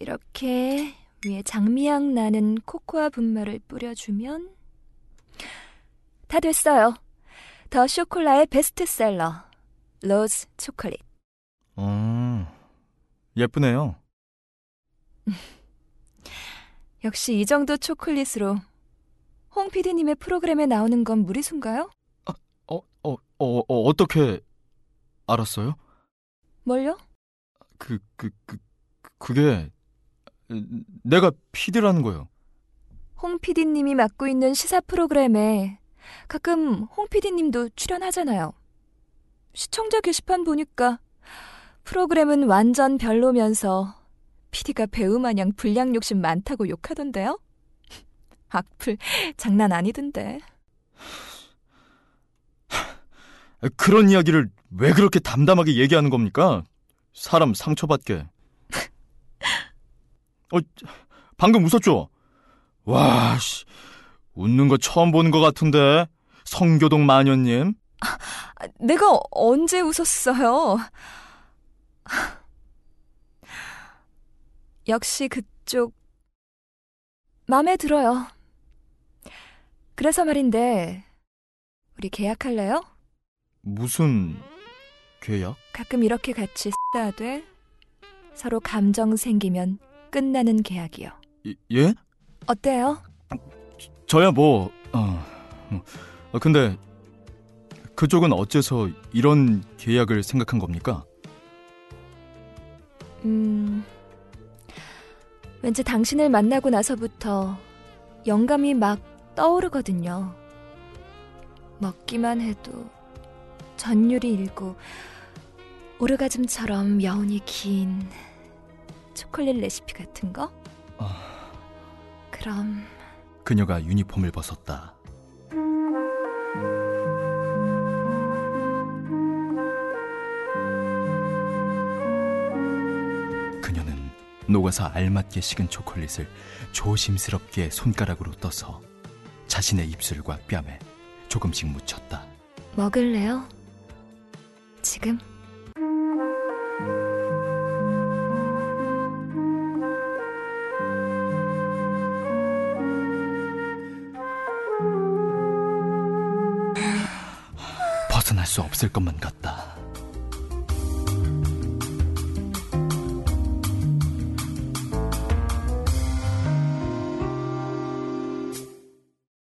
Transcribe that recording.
이렇게 위에 장미향 나는 코코아 분말을 뿌려주면 다 됐어요. 더 쇼콜라의 베스트셀러 로즈 초콜릿. 어, 예쁘네요. 역시 이 정도 초콜릿으로 홍 PD님의 프로그램에 나오는 건 무리순가요? 어, 어, 어, 어 어떻게 알았어요? 뭘요? 그, 그, 그, 그게 내가 PD라는 거요. 홍 PD님이 맡고 있는 시사 프로그램에 가끔 홍 PD님도 출연하잖아요. 시청자 게시판 보니까 프로그램은 완전 별로면서 PD가 배우 마냥 불량 욕심 많다고 욕하던데요? 악플 장난 아니던데. 그런 이야기를 왜 그렇게 담담하게 얘기하는 겁니까? 사람 상처받게. 어, 방금 웃었죠? 와, 씨. 웃는 거 처음 보는 것 같은데. 성교동 마녀님. 아, 내가 언제 웃었어요? 역시 그쪽 마음에 들어요. 그래서 말인데 우리 계약할래요? 무슨 계약? 가끔 이렇게 같이 싸돼 서로 감정 생기면 끝나는 계약이요. 예? 어때요? 저야 뭐 어, 어, 근데 그쪽은 어째서 이런 계약을 생각한 겁니까? 음, 왠지 당신을 만나고 나서부터 영감이 막 떠오르거든요. 먹기만 해도 전율이 일고 오르가즘처럼 여운이 긴 초콜릿 레시피 같은 거? 어... 그럼 그녀가 유니폼을 벗었다. 그녀는 녹아서 알맞게 식은 초콜릿을 조심스럽게 손가락으로 떠서 자신의 입술과 뺨에 조금씩 묻혔다. 먹을래요? 지금? 벗어날 수 없을 것만 같다.